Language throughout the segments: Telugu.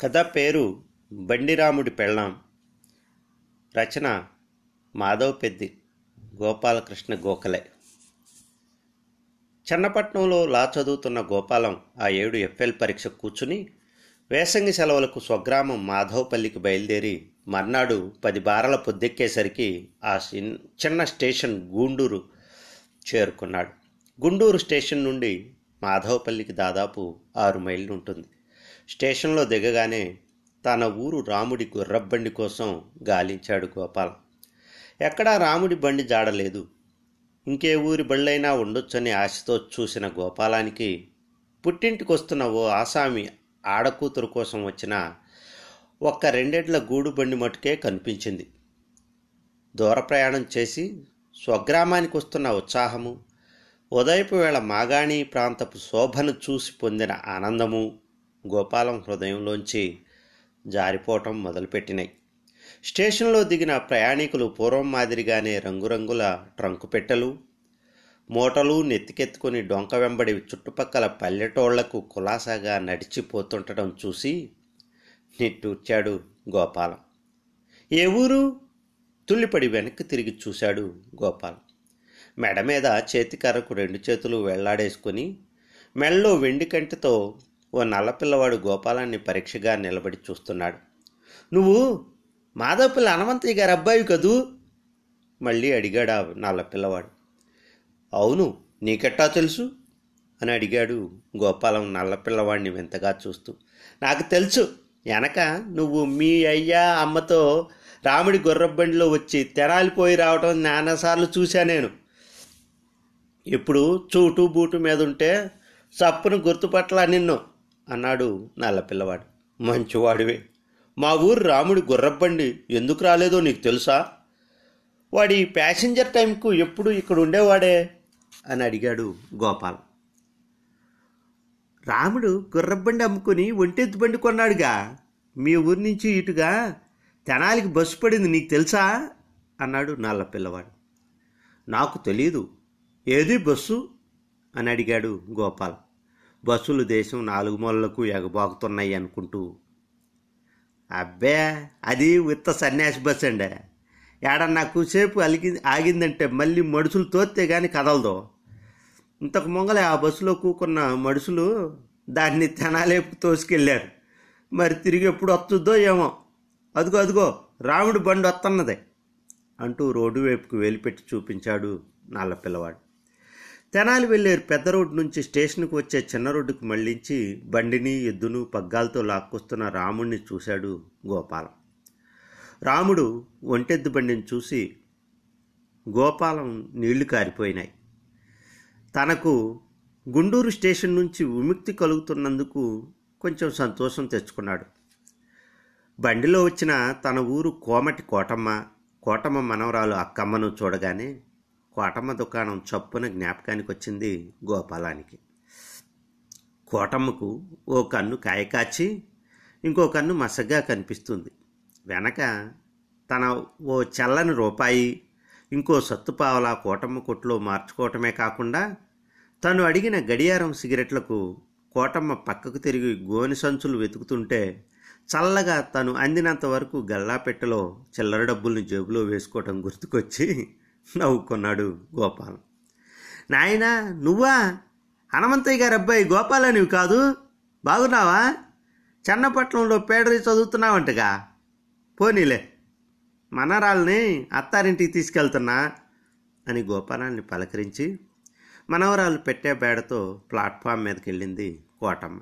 కథ పేరు బండిరాముడి పెళ్ళాం. రచన మాధవ్ పెద్ది గోపాలకృష్ణ గోఖలే. చెన్నపట్నంలో లా చదువుతున్న గోపాలం ఆ ఏడు ఎఫ్ఎల్ పరీక్ష కూర్చుని వేసంగి సెలవులకు స్వగ్రామం మాధవపల్లికి బయలుదేరి మర్నాడు పది బారల పొద్దెక్కేసరికి ఆ చిన్- చిన్న స్టేషన్ గూండూరు చేరుకున్నాడు. గుండూరు స్టేషన్ నుండి మాధవపల్లికి దాదాపు ఆరు మైళ్ళు ఉంటుంది స్టేషన్లో దిగగానే తన ఊరు రాముడి గుర్రబండి కోసం గాలించాడు గోపాలం. ఎక్కడా రాముడి బండి జాడలేదు. ఇంకే ఊరి బళ్ళైనా ఉండొచ్చని ఆశతో చూసిన గోపాలానికి పుట్టింటికి వస్తున్న ఓ ఆసామి ఆడకూతురు కోసం వచ్చిన ఒక్క రెండేళ్ళ గూడు బండి మటుకే కనిపించింది. దూర ప్రయాణం చేసి స్వగ్రామానికి వస్తున్న ఉత్సాహము ఉదయపు వేళ మాగాణి ప్రాంతపు శోభను చూసి పొందిన ఆనందము గోపాలం హృదయంలోంచి జారిపోవటం మొదలుపెట్టినాయి. స్టేషన్లో దిగిన ప్రయాణికులు పూర్వం మాదిరిగానే రంగురంగుల ట్రంకు పెట్టెలు మూటలు నెత్తికెత్తుకుని డొంక వెంబడి చుట్టుపక్కల పల్లెటోళ్ళకు కులాసాగా నడిచిపోతుండటం చూసి నిట్టూర్చాడు గోపాలం. ఏ ఊరు? తుల్లిపడి వెనక్కి తిరిగి చూశాడు గోపాలం. మెడ మీద చేతికర్రకు రెండు చేతులు వెళ్ళాడేసుకుని మెళ్ళలో వెండి కంటితో ఓ నల్లపిల్లవాడు గోపాలాన్ని పరీక్షగా నిలబడి చూస్తున్నాడు. నువ్వు మాధవపిల్ల హనుమంతయ్య గారి అబ్బాయి కదూ? మళ్ళీ అడిగాడు ఆ నల్లపిల్లవాడు అవును నీకెట్టా తెలుసు? అని అడిగాడు గోపాలం నల్లపిల్లవాడిని వింతగా చూస్తూ. నాకు తెలుసు వెనక నువ్వు మీ అయ్యా అమ్మతో రాముడి గుర్రబండిలో వచ్చి తెరాలిపోయి రావటం నానాసార్లు చూశా నేను. ఇప్పుడు చూటు బూటు మీద ఉంటే చప్పును గుర్తుపట్ల నిన్ను. అన్నాడు నల్లపిల్లవాడు మంచివాడివే. మా ఊరు రాముడి గుర్రబండి ఎందుకు రాలేదో నీకు తెలుసా? వాడి ప్యాసింజర్ టైంకు ఎప్పుడు ఇక్కడ ఉండేవాడే? అని అడిగాడు గోపాల్. రాముడు గుర్రబండి అమ్ముకుని ఒంటెత్తు బండి కొన్నాడుగా. మీ ఊరి నుంచి ఇటుగా తెనాలికి బస్సు పడింది నీకు తెలుసా? అన్నాడు నల్ల పిల్లవాడు. నాకు తెలీదు. ఏది బస్సు? అని అడిగాడు గోపాల్. బస్సులు దేశం నాలుగు మూలలకు ఎగబాకుతున్నాయి అనుకుంటూ. అబ్బే అది విత్త సన్యాసి బస్ అండి. ఏడన్నా కూసేపు అలిగి ఆగిందంటే మళ్ళీ మడుసులు తోస్తే కానీ కదలదు. ఇంతకు మొంగలే ఆ బస్సులో కూకున్న మడుసులు దాన్ని తెనాలేపు తోసుకెళ్ళారు. మరి తిరిగి ఎప్పుడు వస్తుందో ఏమో. అదిగో అదిగో రాముడి బండి వస్తున్నదే అంటూ రోడ్డు వైపుకు వేలిపెట్టి చూపించాడు నల్ల పిల్లవాడు తెనాలి వెళ్ళే పెద్ద రోడ్డు నుంచి స్టేషన్కు వచ్చే చిన్న రోడ్డుకు మళ్ళించి బండిని ఎద్దును పగ్గాలతో లాక్కొస్తున్న రాముణ్ణి చూశాడు గోపాలం. రాముడు ఒంటెద్దు బండిని చూసి గోపాలం నీళ్ళు కారిపోయినాయి. తనకు గుండూరు స్టేషన్ నుంచి విముక్తి కలుగుతున్నందుకు కొంచెం సంతోషం తెచ్చుకున్నాడు. బండిలో వచ్చిన తన ఊరు కోమటి కోటమ్మ కోటమ్మ మనవరాలు అక్కమ్మను చూడగానే కోటమ్మ దుకాణం చప్పున జ్ఞాపకానికి వచ్చింది గోపాలానికి. కోటమ్మకు ఓ కన్ను కాయకాచి ఇంకో కన్ను మసగ్గా కనిపిస్తుంది. వెనక తన ఓ చల్లని రూపాయి ఇంకో సత్తుపావలా కోటమ్మ కొట్లో మార్చుకోవటమే కాకుండా తను అడిగిన గడియారం సిగరెట్లకు కోటమ్మ పక్కకు తిరిగి గోని సంచులు వెతుకుతుంటే చల్లగా తను అందినంత వరకు గల్లాపెట్టెలో చిల్లర డబ్బుల్ని జేబులో వేసుకోవటం గుర్తుకొచ్చి నవ్వుకున్నాడు గోపాలం. నాయనా నువ్వా? హనుమంతయ్య గారి అబ్బాయి గోపాలనివి కాదు. బాగున్నావా? చెన్నపట్నంలో పేడరి చదువుతున్నావంటగా. పోనీలే మనరాల్ని అత్తారింటికి తీసుకెళ్తున్నా అని గోపాలాన్ని పలకరించి మనవరాలు పెట్టే బేడతో ప్లాట్ఫామ్ మీదకి వెళ్ళింది కోటమ్మ.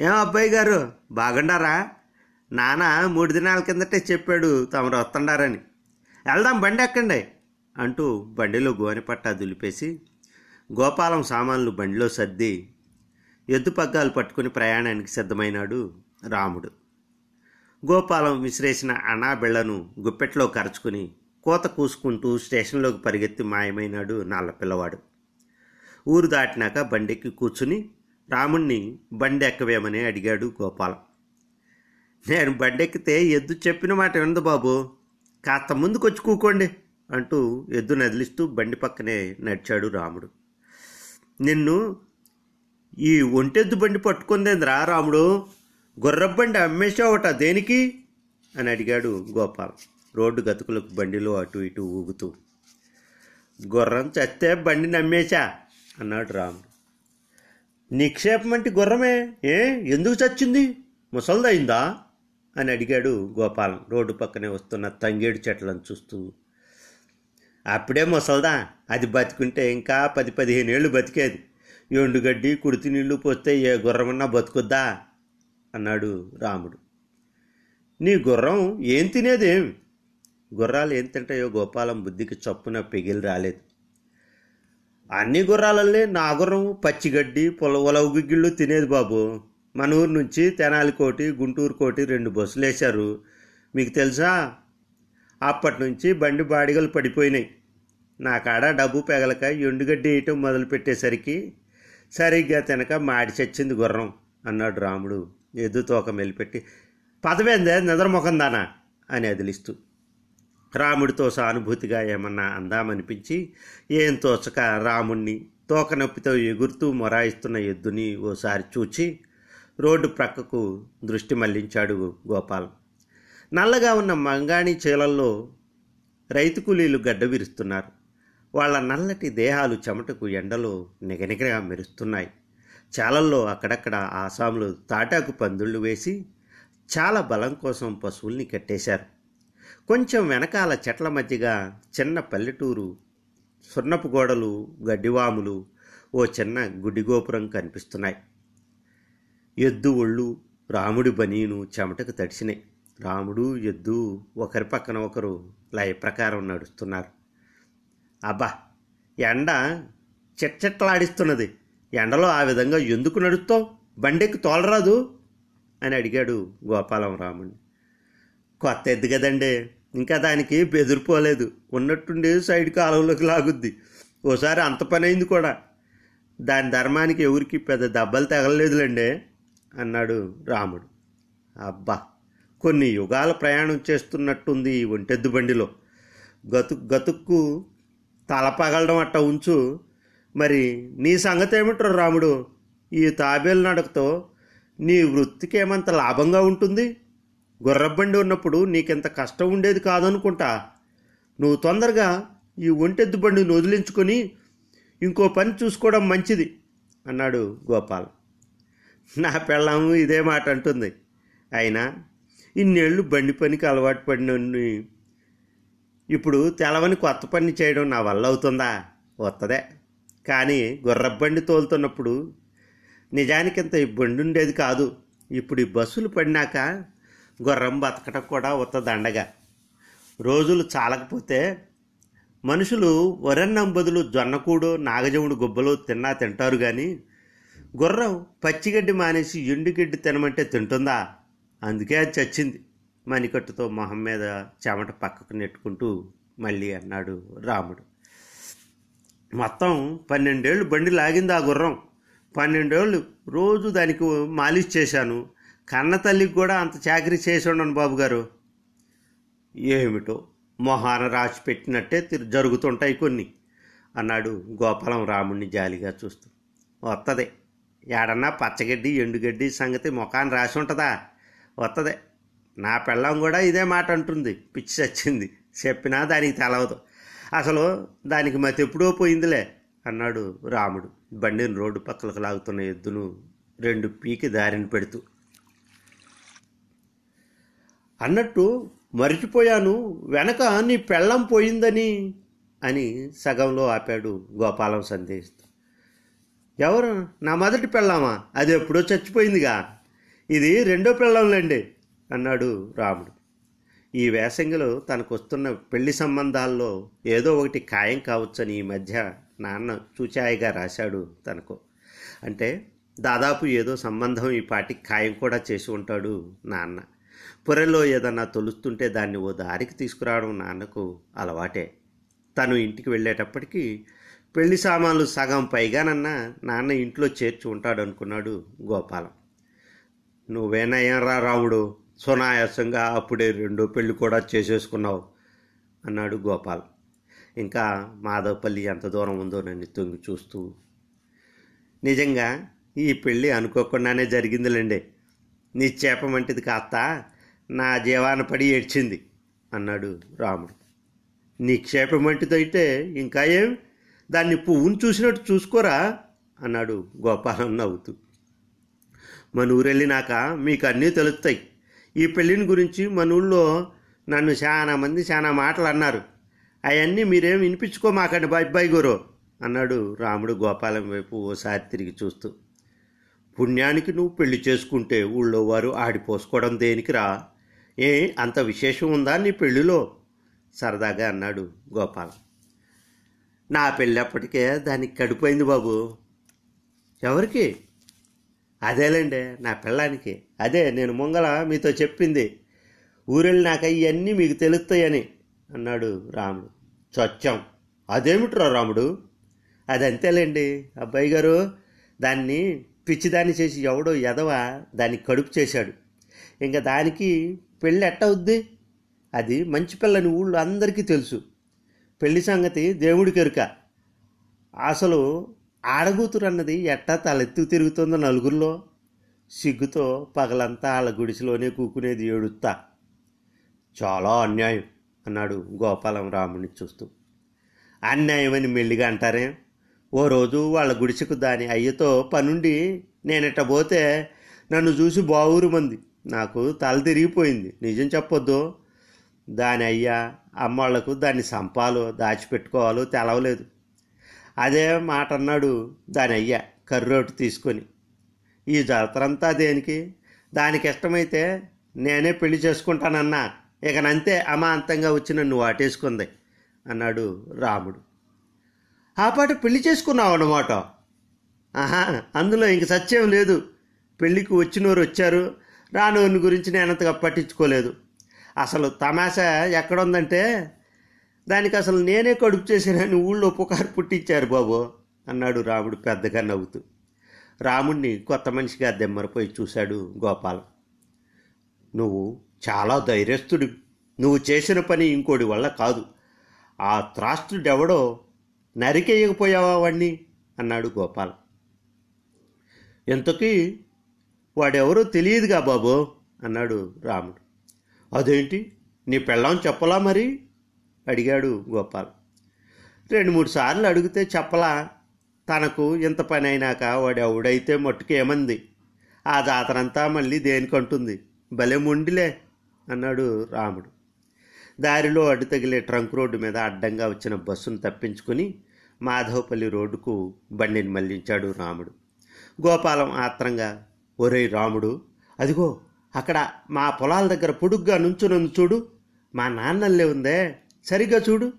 ఏం అబ్బాయి గారు బాగుండారా? నాన్న మూడు దినాల కిందటే చెప్పాడు తమరు వస్తుండారని. వెళ్దాం బండి ఎక్కండి అంటూ బండిలో గోనెపట్టా దులిపేసి గోపాలం సామాన్లు బండిలో సర్ది ఎద్దు పగ్గాలు పట్టుకుని ప్రయాణానికి సిద్ధమైనాడు రాముడు. గోపాలం విసిరేసిన అనాబిళ్ళను గుప్పెట్లో కరుచుకుని కోత కూసుకుంటూ స్టేషన్లోకి పరిగెత్తి మాయమైనాడు నాళ్ళ పిల్లవాడు. ఊరు దాటినాక బండెక్కి కూర్చుని రాముణ్ణి బండి ఎక్కవేమని అడిగాడు గోపాలం. నేను బండెక్కితే ఎద్దు చెప్పిన మాట వినదు బాబు. కాస్త ముందుకొచ్చి కూకోండి అంటూ ఎద్దు నదిలిస్తూ బండి పక్కనే నడిచాడు రాముడు. నిన్ను ఈ ఒంటెద్దు బండి పట్టుకుందేంద్రా రాముడు? గుర్రబండి అమ్మేసావట దేనికి? అని అడిగాడు గోపాల్. రోడ్డు గతుకులకు బండిలో అటు ఇటు ఊగుతూ. గుర్రం చస్తే బండిని అమ్మేశా అన్నాడు రాముడు. నిక్షేపం అంటే గుర్రమే? ఏ? ఎందుకు చచ్చింది? ముసల్దయిందా? అని అడిగాడు గోపాలం. రోడ్డు పక్కనే వస్తున్న తంగేడు చెట్లను చూస్తూ. అప్పుడే ముసల్దా అది బతికుంటే ఇంకా పది పదిహేను ఏళ్ళు బతికేది. ఎండుగడ్డి కుడితి నీళ్ళు పోస్తే ఏ గుర్రమన్నా బతుకుద్దా? అన్నాడు రాముడు. నీ గుర్రం ఏం తినేదేం గుర్రాలు ఏం తింటాయో గోపాలం బుద్ధికి చప్పున పెగిలి రాలేదు. అన్ని గుర్రాలల్లే నా గుర్రం పచ్చిగడ్డి పొల ఉలవ గుగ్గిళ్ళు తినేది బాబు. మన ఊరు నుంచి తెనాలి కోటి గుంటూరు కోటి రెండు బస్సులు వేశారు. మీకు తెలుసా? అప్పటి నుంచి బండి బాడిగలు పడిపోయినాయి. నా కాడ డబ్బు పెగలక ఎండుగడ్డి వేయటం మొదలుపెట్టేసరికి సరిగ్గా తినక మాడి చచ్చింది గుర్రం అన్నాడు రాముడు. ఎద్దు తోక మెలిపెట్టి పదవేందే? నిద్రముఖందానా అని అదిలిస్తూ రాముడితో సానుభూతిగా ఏమన్నా అందామనిపించి ఏం తోచక రాముణ్ణి తోక నొప్పితో ఎగురుతూ మొరాయిస్తున్న ఎద్దుని ఓసారి చూచి రోడ్డు ప్రక్కకు దృష్టి మళ్ళించాడు గోపాల్. నల్లగా ఉన్న మంగాణి చీలల్లో రైతు కూలీలు గడ్డ విరుస్తున్నారు. వాళ్ళ నల్లటి దేహాలు చెమటకు ఎండలో నిగనిగగా మెరుస్తున్నాయి. చాలల్లో అక్కడక్కడ ఆసాములు తాటాకు పందుళ్ళు వేసి చాలా బలం కోసం పశువుల్ని కట్టేశారు. కొంచెం వెనకాల చెట్ల మధ్యగా చిన్న పల్లెటూరు సున్నపు గోడలు గడ్డివాములు ఓ చిన్న గుడిగోపురం కనిపిస్తున్నాయి. ఎద్దు ఒళ్ళు రాముడి బనీను చెమటకు తడిసినాయి రాముడు ఎద్దు ఒకరి పక్కన ఒకరు లయ ప్రకారం నడుస్తున్నారు. అబ్బా ఎండ చిట్చిట్లాడిస్తున్నది. ఎండలో ఆ విధంగా ఎందుకు నడుస్తావు? బండెక్కి తోలరాదు? అని అడిగాడు గోపాలం రాముడిని కొత్త ఎద్దు కదండి ఇంకా దానికి బెదిరిపోలేదు ఉన్నట్టుండి సైడ్ కాలువలోకి లాగుద్ది. ఓసారి అంత పని అయింది కూడా. దాని ధర్మానికి ఎవరికి పెద్ద దెబ్బలు తగలలేదులేండి. అన్నాడు రాముడు. అబ్బా కొన్ని యుగాల ప్రయాణం చేస్తున్నట్టుంది ఈ ఒంటెద్దు బండిలో. గతుక్ గతుక్కు తల పగలడం అట్ట ఉంచు. మరి నీ సంగతి ఏమిట్రో రాముడు? ఈ తాబేలు నడకతో నీ వృత్తికి ఏమంత లాభంగా ఉంటుంది? గుర్రబండి ఉన్నప్పుడు నీకెంత కష్టం ఉండేది కాదనుకుంటా? నువ్వు తొందరగా ఈ ఒంటెద్దు బండిని వదిలించుకొని ఇంకో పని చూసుకోవడం మంచిది అన్నాడు గోపాల్. నా పెళ్ళాము ఇదే మాట అంటుంది. అయినా ఇన్నేళ్ళు బండి పనికి అలవాటు పడినని ఇప్పుడు తెలవని కొత్త పని చేయడం నా వల్ల అవుతుందా? వస్తుందే కానీ గుర్రబండి తోలుతున్నప్పుడు నిజానికి ఇంత ఈ బండి ఉండేది కాదు. ఇప్పుడు ఈ బస్సులు పడినాక గుర్రం బతకటం కూడా ఉత్త రోజులు చాలకపోతే మనుషులు వరన్నం బదులు జొన్నకూడు నాగజముడు గుబ్బలు తిన్నా తింటారు కానీ గుర్రం పచ్చిగడ్డి మానేసి ఎండుగడ్డి తినమంటే తింటుందా? అందుకే అది చచ్చింది. మణికట్టుతో మొహం మీద చెమట పక్కకు నెట్టుకుంటూ మళ్ళీ అన్నాడు రాముడు. మొత్తం పన్నెండేళ్ళు బండి లాగింది ఆ గుర్రం. పన్నెండేళ్ళు రోజు దానికి మాలిష్ చేశాను. కన్న తల్లికి కూడా అంత చాకరీ చేసి ఉండను బాబు గారు. ఏమిటో మొహాన రాసి పెట్టినట్టే తిరు జరుగుతుంటాయి కొన్ని అన్నాడు గోపాలం రాముణ్ణి జాలిగా చూస్తూ. వస్తుంది ఏడన్నా పచ్చగడ్డి ఎండుగడ్డి సంగతి ముఖాన్ని రాసి ఉంటుందా? వస్తుంది నా పిల్లం కూడా ఇదే మాట అంటుంది. పిచ్చి చచ్చింది. చెప్పినా దానికి తెలవదు. అసలు దానికి మతి ఎప్పుడో పోయిందిలే అన్నాడు రాముడు. బండిని రోడ్డు పక్కలకు లాగుతున్న ఎద్దును రెండు పీకి దారిని పెడుతూ. అన్నట్టు మరిచిపోయాను. వెనక నీ పెళ్ళం పోయిందని అని సగంలో ఆపాడు గోపాలం సందేశిస్తూ ఎవరు? నా మొదటి పెళ్ళామా? అది ఎప్పుడో చచ్చిపోయిందిగా. ఇది రెండో పెళ్ళంలేండి అన్నాడు రాముడు. ఈ వేసంగిలో తనకు వస్తున్న పెళ్ళి సంబంధాల్లో ఏదో ఒకటి ఖాయం కావచ్చని ఈ మధ్య నాన్న చూచాయిగా రాశాడు తనకు. అంటే దాదాపు ఏదో సంబంధం ఈ పాటికి ఖాయం కూడా చేసి ఉంటాడు నాన్న. పొరలో ఏదన్నా తొలుస్తుంటే దాన్ని ఓ దారికి తీసుకురావడం నాన్నకు అలవాటే. తను ఇంటికి వెళ్ళేటప్పటికీ పెళ్ళి సామాన్లు సగం పైగానన్నా నాన్న ఇంట్లో చేర్చి ఉంటాడు అనుకున్నాడు గోపాలం నువ్వేనయ్యారా రాముడు? సునాయాసంగా అప్పుడే రెండో పెళ్ళి కూడా చేసేసుకున్నావు అన్నాడు గోపాల్. ఇంకా మాధవపల్లి ఎంత దూరం ఉందో నన్ను తొంగి చూస్తూ నిజంగా ఈ పెళ్ళి అనుకోకుండానే జరిగిందిలేండి. నీ చేప వంటిది కాస్త నా జీవాన పడి ఏడ్చింది అన్నాడు రాముడు. నిక్షేపం వంటిదైతే ఇంకా ఏం? దాన్ని పువ్వును చూసినట్టు చూసుకోరా? అన్నాడు గోపాలం నవ్వుతూ. మన ఊరెళ్ళినాక మీకు అన్నీ తెలుస్తాయి. ఈ పెళ్ళిని గురించి మన ఊళ్ళో నన్ను చాలా మంది చాలా మాటలు అన్నారు. అవన్నీ మీరేం వినిపించుకోమాకండి బాయ్ గురు అన్నాడు రాముడు గోపాలం వైపు ఓసారి తిరిగి చూస్తూ. పుణ్యానికి నువ్వు పెళ్ళి చేసుకుంటే ఊళ్ళో వారు ఆడిపోసుకోవడం దేనికిరా? ఏ అంత విశేషం ఉందా నీ పెళ్ళిలో సరదాగా అన్నాడు గోపాలం. నా పెళ్ళప్పటికే దానికి కడిపోయింది బాబు. ఎవరికి? అదేలేండి నా పిల్లానికి అదే నేను ముంగల మీతో చెప్పింది. ఊరెళ్ళినాక అవన్నీ మీకు తెలుస్తాయని అన్నాడు రాముడు. చచ్చాం. అదేమిట్రా రాముడు? అది అంతేలేండి అబ్బాయి గారు దాన్ని పిచ్చిదాన్ని చేసి ఎవడో ఎదవ దాన్ని కడుపు చేశాడు. ఇంకా దానికి పెళ్ళి ఎట్టవుద్ది? అది మంచి పిల్లని ఊళ్ళో అందరికీ తెలుసు. పెళ్ళి సంగతి దేవుడికెరుక అసలు ఆడగూతురన్నది ఎట్టా తలెత్తు తిరుగుతుందో నలుగురిలో? సిగ్గుతో పగలంతా వాళ్ళ గుడిసెలోనే కూకునేది ఏడుస్తా చాలా అన్యాయం అన్నాడు గోపాలం రాముని చూస్తూ. అన్యాయమని మెల్లిగా అంటారే? ఓ రోజు వాళ్ళ గుడిసెకు దాని అయ్యతో పనుండి నేనెట్ట పోతే నన్ను చూసి బావురుమంది నాకు తల తిరిగిపోయింది. నిజం చెప్పొద్దు. దాని అయ్యా అమ్మాళ్ళకు దాన్ని సంపాలో దాచిపెట్టుకోవాలో తెలవలేదు. అదే మాట అన్నాడు దాని అయ్యా కర్రోటు తీసుకొని. ఈ జాతరంతా దేనికి? దానికి ఇష్టమైతే నేనే పెళ్ళి చేసుకుంటానన్నా. ఇకనంతే అమాంతంగా వచ్చి నన్ను వాటేసుకుంది అన్నాడు రాముడు. ఆ పాట పెళ్ళి చేసుకున్నావు అన్నమాట ఆహా అందులో ఇంక సత్యం లేదు. పెళ్ళికి వచ్చినోరు వచ్చారు. రానోని గురించి నేను అంతగా పట్టించుకోలేదు. అసలు తమాషా ఎక్కడుందంటే దానికి అసలు నేనే కడుపు చేశానని ఊళ్ళో పుకారు పుట్టించారు బాబు అన్నాడు రాముడు పెద్దగా నవ్వుతూ. రాముణ్ణి కొత్త మనిషిగా దెమ్మరిపోయి చూశాడు గోపాలం. నువ్వు చాలా ధైర్యస్తుడు నువ్వు చేసిన పని ఇంకోటి వల్ల కాదు. ఆ త్రాస్తుడెవడో నరికేయకపోయావా వాణ్ణి అన్నాడు గోపాల్. ఎంతకీ వాడెవరో తెలియదుగా బాబు అన్నాడు రాముడు. అదేంటి? నీ పెళ్ళాం చెప్పలా మరి? అడిగాడు గోపాల్. రెండు మూడు సార్లు అడిగితే చెప్పలా. తనకు ఇంత పని అయినాక వాడు ఎవడైతే మట్టుకేమంది ఆ జాతరంతా మళ్ళీ దేనికంటుంది భలే మొండిలే అన్నాడు రాముడు. దారిలో అడ్డు తగిలే ట్రంక్ రోడ్డు మీద అడ్డంగా వచ్చిన బస్సును తప్పించుకుని మాధవపల్లి రోడ్డుకు బండిని మళ్ళించాడు రాముడు. గోపాలం ఆత్రంగా ఒరేయ్ రాముడు అదిగో అక్కడ మా పొలాల దగ్గర పొడుగ్గా నుంచునందు చూడు. మా నాన్నల్లే ఉందే. సరిగ్గా చూడు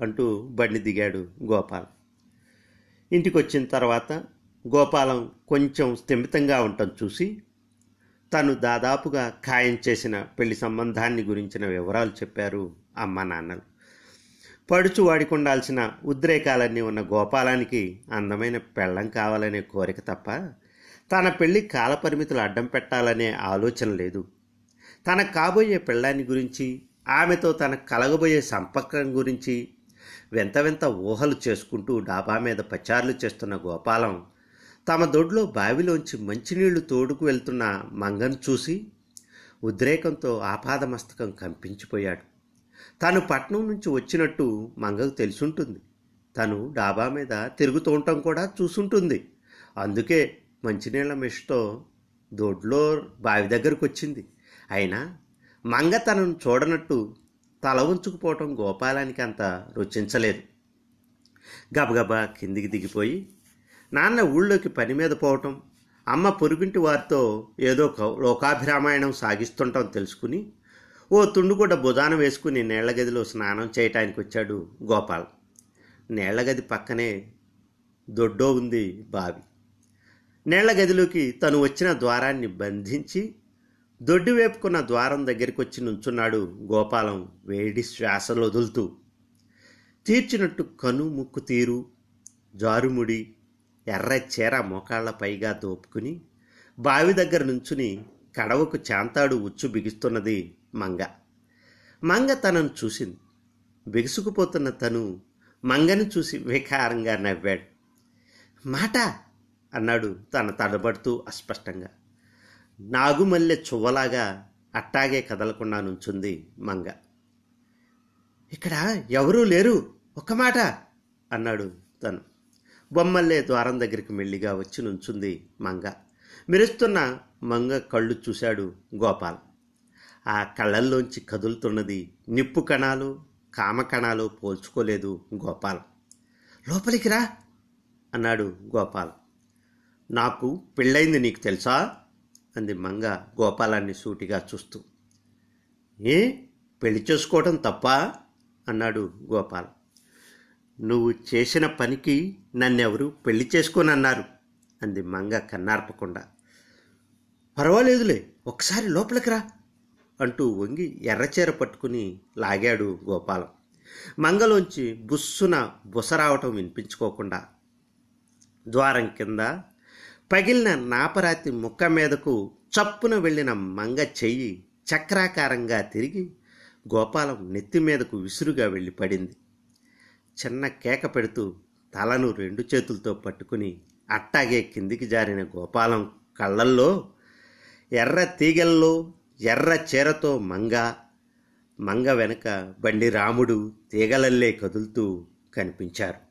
అంటూ బండి దిగాడు గోపాలం. ఇంటికి వచ్చిన తర్వాత గోపాలం కొంచెం స్థిమితంగా ఉండటం చూసి తను దాదాపుగా ఖాయం చేసిన పెళ్ళి సంబంధాన్ని గురించిన వివరాలు చెప్పారు అమ్మ నాన్నలు. పడుచు వాడికొండాల్సిన ఉద్రేకాలన్నీ ఉన్న గోపాలానికి అందమైన పెళ్ళం కావాలనే కోరిక తప్ప తన పెళ్ళి కాలపరిమితులు అడ్డం పెట్టాలనే ఆలోచన లేదు. తన కాబోయే పెళ్ళాన్ని గురించి ఆమెతో తన కలగబోయే సంపర్కం గురించి వింత వింత ఊహలు చేసుకుంటూ డాబా మీద పచారులు చేస్తున్న గోపాలం తమ దొడ్లో బావిలోంచి మంచినీళ్ళు తోడుకు వెళ్తున్న మంగను చూసి ఉద్రేకంతో ఆపాదమస్తకం కంపించిపోయాడు. తను పట్నం నుంచి వచ్చినట్టు మంగకు తెలుసుంటుంది. తను డాబా మీద తిరుగుతూ ఉండటం కూడా చూసుంటుంది. అందుకే మంచినీళ్ళ మిషతో దొడ్లో బావి దగ్గరకు వచ్చింది అయినా మంగ తనను చూడనట్టు తల ఉంచుకుపోవటం గోపాలానికి అంత రుచించలేదు. గబగబా కిందికి దిగిపోయి నాన్న ఊళ్ళోకి పని మీద పోవటం అమ్మ పొరుగింటి వారితో ఏదో లోకాభిరామాయణం సాగిస్తుంటాం తెలుసుకుని ఓ తుండుగుడ్డ భుజాన వేసుకుని నీళ్ళగదిలో స్నానం చేయటానికి వచ్చాడు గోపాల్ నీళ్ళగది పక్కనే దొడ్డో ఉంది బావి. నీళ్ళగదిలోకి తను వచ్చిన ద్వారాన్ని బంధించి దొడ్డి వేపుకున్న ద్వారం దగ్గరికి వచ్చి నుంచున్నాడు గోపాలం వేడి శ్వాసలు వదులుతూ. తీర్చినట్టు కను ముక్కు తీరు జారుముడి ఎర్ర చీర మోకాళ్ళ పైగా దోపుకుని బావి దగ్గర నుంచుని కడవకు చాంతాడు ఉచ్చు బిగిస్తున్నది మంగ. మంగ తనను చూసింది. బిగుసుకుపోతున్న తను మంగను చూసి వికారంగా నవ్వాడు. మాట అన్నాడు తన తడబడుతూ అస్పష్టంగా. నాగుమల్లె చువ్వలాగా అట్టాగే కదలకుండా నుంచుంది మంగ. ఇక్కడ ఎవరూ లేరు ఒక్క మాట అన్నాడు తను. బొమ్మల్లే ద్వారం దగ్గరికి మెల్లిగా వచ్చి నుంచుంది మంగ. మెరుస్తున్న మంగ కళ్ళు చూశాడు గోపాల్. ఆ కళ్ళల్లోంచి కదులుతున్నది నిప్పు కణాలు కామకణాలు పోల్చుకోలేదు గోపాల్. లోపలికి రా అన్నాడు గోపాల్. నాకు పెళ్ళైంది నీకు తెలుసా? అంది మంగ గోపాలాన్ని సూటిగా చూస్తూ. ఏ? పెళ్ళి చేసుకోవటం తప్పా? అన్నాడు గోపాల్. నువ్వు చేసిన పనికి నన్నెవరు పెళ్ళి చేసుకోనన్నారు అంది మంగ కన్నార్పకుండా. పర్వాలేదులే ఒకసారి లోపలికి రా అంటూ వంగి ఎర్రచీర పట్టుకుని లాగాడు గోపాలం. మంగలోంచి బుస్సున బుసరావటం వినిపించుకోకుండా ద్వారం కింద పగిలిన నాపరాతి ముక్క మీదకు చప్పున వెళ్ళిన మంగ చెయ్యి చక్రాకారంగా తిరిగి గోపాలం నెత్తి మీదకు విసురుగా వెళ్ళి పడింది. చిన్న కేక పెడుతూ తలను రెండు చేతులతో పట్టుకుని అట్టాగే కిందికి జారిన గోపాలం కళ్ళల్లో ఎర్ర తీగల్లో ఎర్ర చీరతో మంగ మంగ వెనక బండి రాముడు తీగలల్లే కదులుతూ కనిపించారు.